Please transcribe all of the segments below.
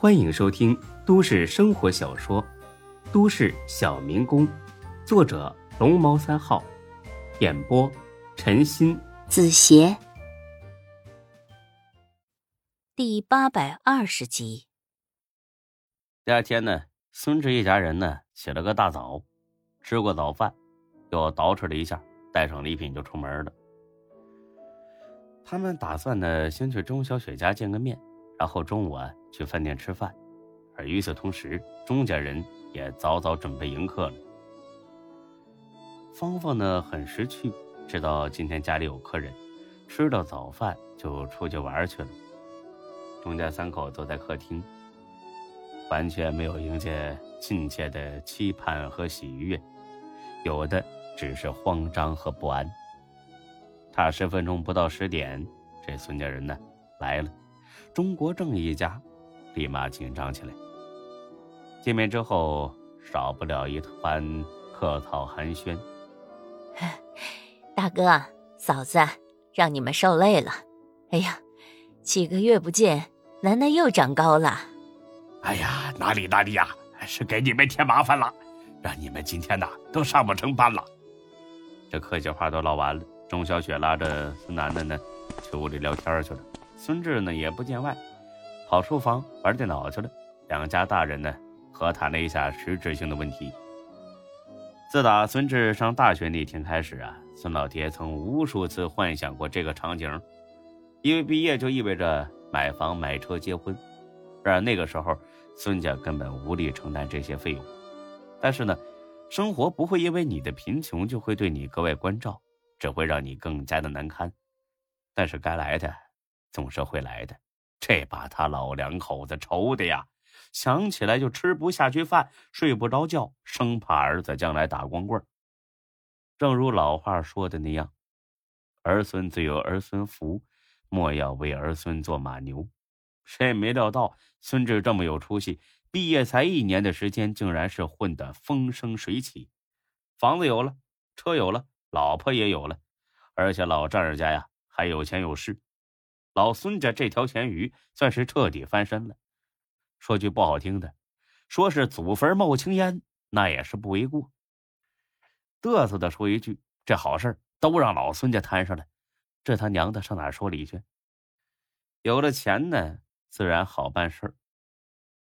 欢迎收听都市生活小说《都市小民工》，作者龙猫三号，演播陈鑫、子邪，第八百二十集。第二天呢，孙志一家人呢起了个大早，吃过早饭，又捯饬了一下，带上礼品就出门了。他们打算呢先去钟小雪家见个面。然后中午啊去饭店吃饭，而与此同时，钟家人也早早准备迎客了。芳芳呢很识趣，知道今天家里有客人，吃了早饭就出去玩去了。钟家三口坐在客厅，完全没有迎接亲切的期盼和喜悦，有的只是慌张和不安。差十分钟不到十点，这孙家人呢来了。钟国正一家立马紧张起来。见面之后，少不了一番客套寒暄。大哥、嫂子，让你们受累了。哎呀，几个月不见，楠楠又长高了。哎呀，哪里哪里呀，是给你们添麻烦了，让你们今天呐都上不成班了。这客气话都唠完了，钟小雪拉着孙楠楠呢，去屋里聊天去了。孙志呢也不见外，跑书房玩电脑去了。两家大人呢和谈了一下实质性的问题。自打孙志上大学那天开始啊，孙老爹曾无数次幻想过这个场景，因为毕业就意味着买房、买车、结婚，然而那个时候孙家根本无力承担这些费用。但是呢，生活不会因为你的贫穷就会对你格外关照，只会让你更加的难堪。但是该来的。总是会来的，这把他老两口子愁的呀，想起来就吃不下去饭，睡不着觉，生怕儿子将来打光棍。正如老话说的那样，“儿孙自有儿孙福，莫要为儿孙做马牛。”谁也没料到孙志这么有出息，毕业才一年的时间，竟然是混得风生水起，房子有了，车有了，老婆也有了，而且老丈人家呀还有钱有势。老孙家这条咸鱼算是彻底翻身了。说句不好听的，说是祖坟冒青烟，那也是不为过。嘚瑟的说一句，这好事都让老孙家摊上了，这他娘的上哪说理去？有了钱呢，自然好办事儿，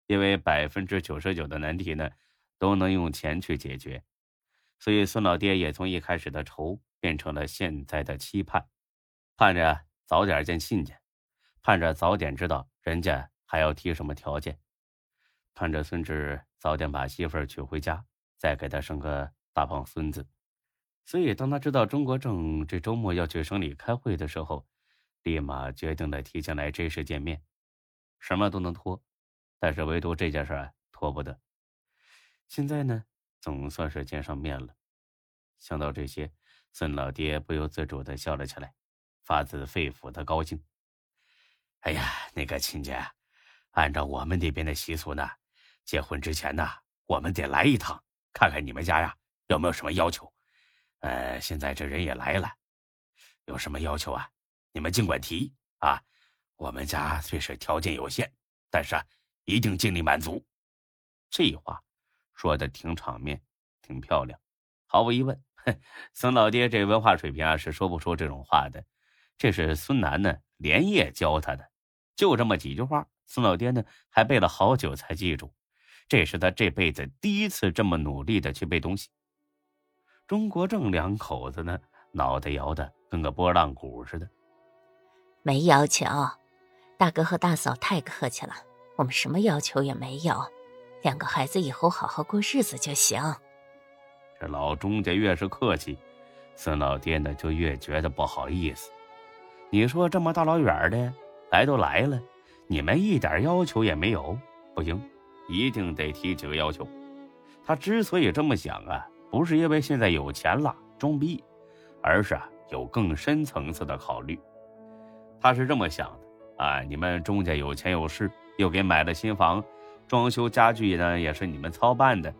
因为百分之九十九的难题呢，都能用钱去解决。所以孙老爹也从一开始的愁变成了现在的期盼，盼着。早点见亲家，盼着早点知道人家还要提什么条件，盼着孙志早点把媳妇儿娶回家，再给他生个大胖孙子。所以，当他知道钟国正这周末要去省里开会的时候，立马决定了提前来这时见面。什么都能拖，但是唯独这件事拖不得。现在呢，总算是见上面了。想到这些，孙老爹不由自主的笑了起来。发自肺腑的高兴。哎呀，那个亲家，按照我们那边的习俗呢，结婚之前呢，我们得来一趟，看看你们家呀有没有什么要求。呃，现在这人也来了，有什么要求啊？你们尽管提啊。我们家虽是条件有限，但是啊，一定尽力满足。这话说的挺场面，挺漂亮。毫无疑问，哼孙老爹这文化水平啊，是说不出这种话的。这是孙楠呢连夜教他的，就这么几句话，孙老爹呢还背了好久才记住。这是他这辈子第一次这么努力的去背东西。钟国正两口子呢，脑袋摇的跟个拨浪鼓似的。没要求，大哥和大嫂太客气了，我们什么要求也没有，两个孩子以后好好过日子就行。这老钟家越是客气，孙老爹呢就越觉得不好意思。你说这么大老远的来都来了，你们一点要求也没有，不行，一定得提几个要求。他之所以这么想啊，不是因为现在有钱了装逼，而是啊有更深层次的考虑。他是这么想的啊，你们钟家有钱有势，又给买了新房，装修家具呢也是你们操办的。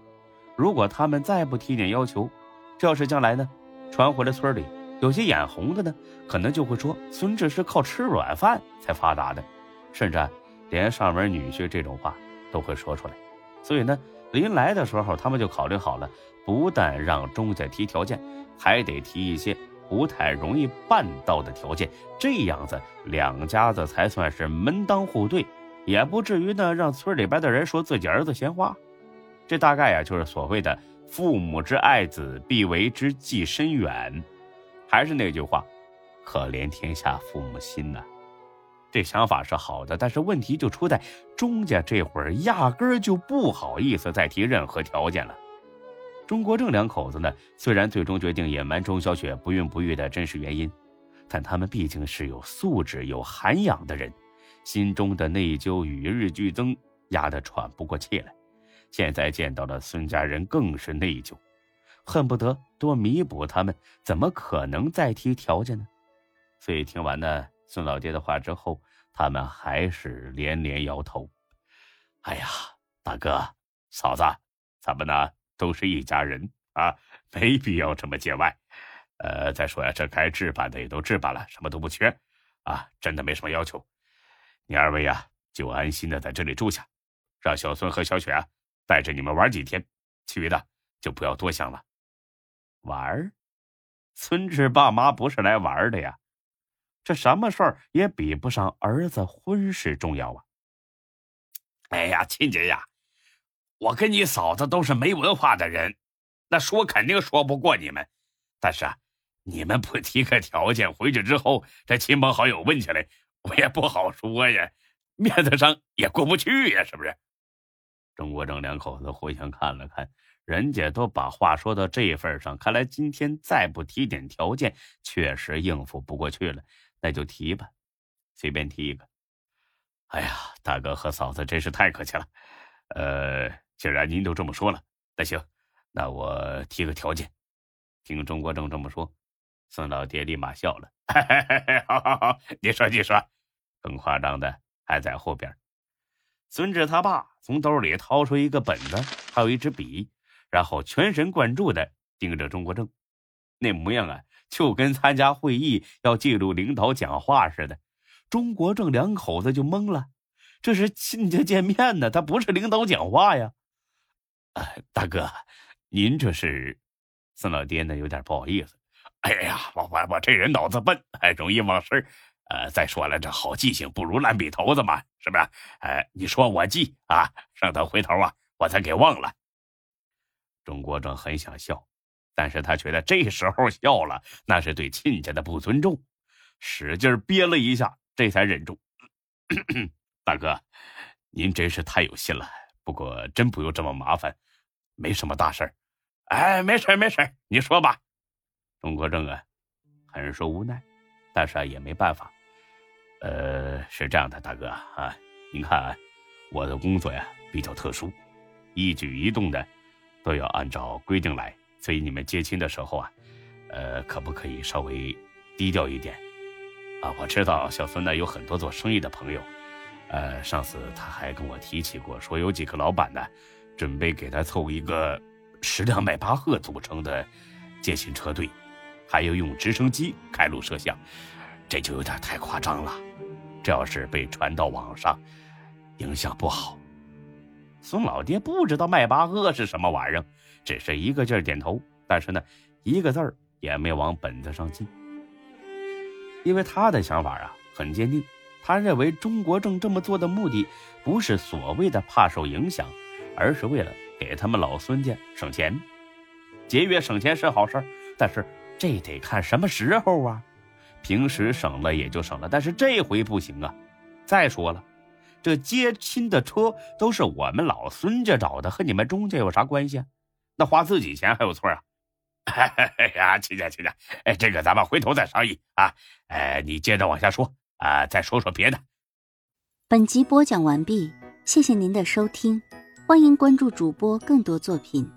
如果他们再不提点要求，这要是将来呢，传回了村里。有些眼红的呢，可能就会说孙志是靠吃软饭才发达的，甚至连上门女婿这种话都会说出来。所以呢，临来的时候，他们就考虑好了，不但让钟家提条件，还得提一些不太容易办到的条件，这样子两家子才算是门当户对，也不至于呢让村里边的人说自己儿子闲话。这大概呀，就是所谓的“父母之爱子，必为之计深远”。还是那句话，可怜天下父母心呐。这想法是好的，但是问题就出在钟家这会儿压根儿就不好意思再提任何条件了。钟国正两口子呢，虽然最终决定隐瞒钟小雪不孕不育的真实原因，但他们毕竟是有素质、有涵养的人，心中的内疚与日俱增，压得喘不过气来。现在见到了孙家人，更是内疚，恨不得多弥补他们，怎么可能再提条件呢？所以听完呢孙老爹的话之后，他们还是连连摇头。哎呀，大哥、嫂子，咱们呢都是一家人啊，没必要这么见外。呃，再说呀，这该置办的也都置办了，什么都不缺，啊，真的没什么要求。你二位呀，就安心的在这里住下，让小孙和小雪啊。带着你们玩几天，其余的就不要多想了。玩儿，孙志爸妈不是来玩的呀，这什么事儿也比不上儿子婚事重要啊！哎呀，亲家呀，我跟你嫂子都是没文化的人，那说肯定说不过你们。但是啊，你们不提个条件，回去之后这亲朋好友问起来，我也不好说呀，面子上也过不去呀，是不是？钟国正两口子互相看了看，人家都把话说到这份上，看来今天再不提点条件，确实应付不过去了。那就提吧，随便提一个。哎呀，大哥和嫂子真是太客气了。呃，既然您都这么说了，那行，那我提个条件。听钟国正这么说，孙老爹立马笑了。好好好，你说你说。更夸张的还在后边。孙志他爸从兜里掏出一个本子，还有一支笔，然后全神贯注的盯着钟国正，那模样啊，就跟参加会议要记录领导讲话似的。钟国正两口子就懵了，这是亲家见面呢，他不是领导讲话呀！哎，大哥，您这是？孙老爹呢，有点不好意思。哎呀，我我我这人脑子笨，还容易忘事儿。呃，再说了，这好记性不如烂笔头子嘛，是不是？哎，你说我记啊，省得回头啊，我再给忘了。钟国正很想笑，但是他觉得这时候笑了，那是对亲家的不尊重，使劲憋了一下，这才忍住。大哥，您真是太有心了，不过真不用这么麻烦，没什么大事儿。哎，没事没事你说吧。钟国正啊，很是无奈，但是啊，也没办法。呃，是这样的，大哥啊，您看，我的工作呀比较特殊，一举一动的都要按照规定来，所以你们接亲的时候啊，呃，可不可以稍微低调一点？啊，我知道小孙呢有很多做生意的朋友，呃，上次他还跟我提起过，说有几个老板呢，准备给他凑一个十辆迈巴赫组成的接亲车队，还要用直升机开路摄像。这就有点太夸张了，这要是被传到网上，影响不好。孙老爹不知道迈巴赫是什么玩意儿，只是一个劲儿点头，但是呢，一个字儿也没往本子上记。因为他的想法啊很坚定，他认为中国正这么做的目的不是所谓的怕受影响，而是为了给他们老孙家省钱。节约省钱是好事，但是这得看什么时候啊。平时省了也就省了，但是这回不行啊！再说了，这接亲的车都是我们老孙家找的，和你们钟家有啥关系啊？那花自己钱还有错啊？哎呀，亲家亲家，哎，这个咱们回头再商议啊！哎，你接着往下说啊，再说说别的。本集播讲完毕，谢谢您的收听，欢迎关注主播更多作品。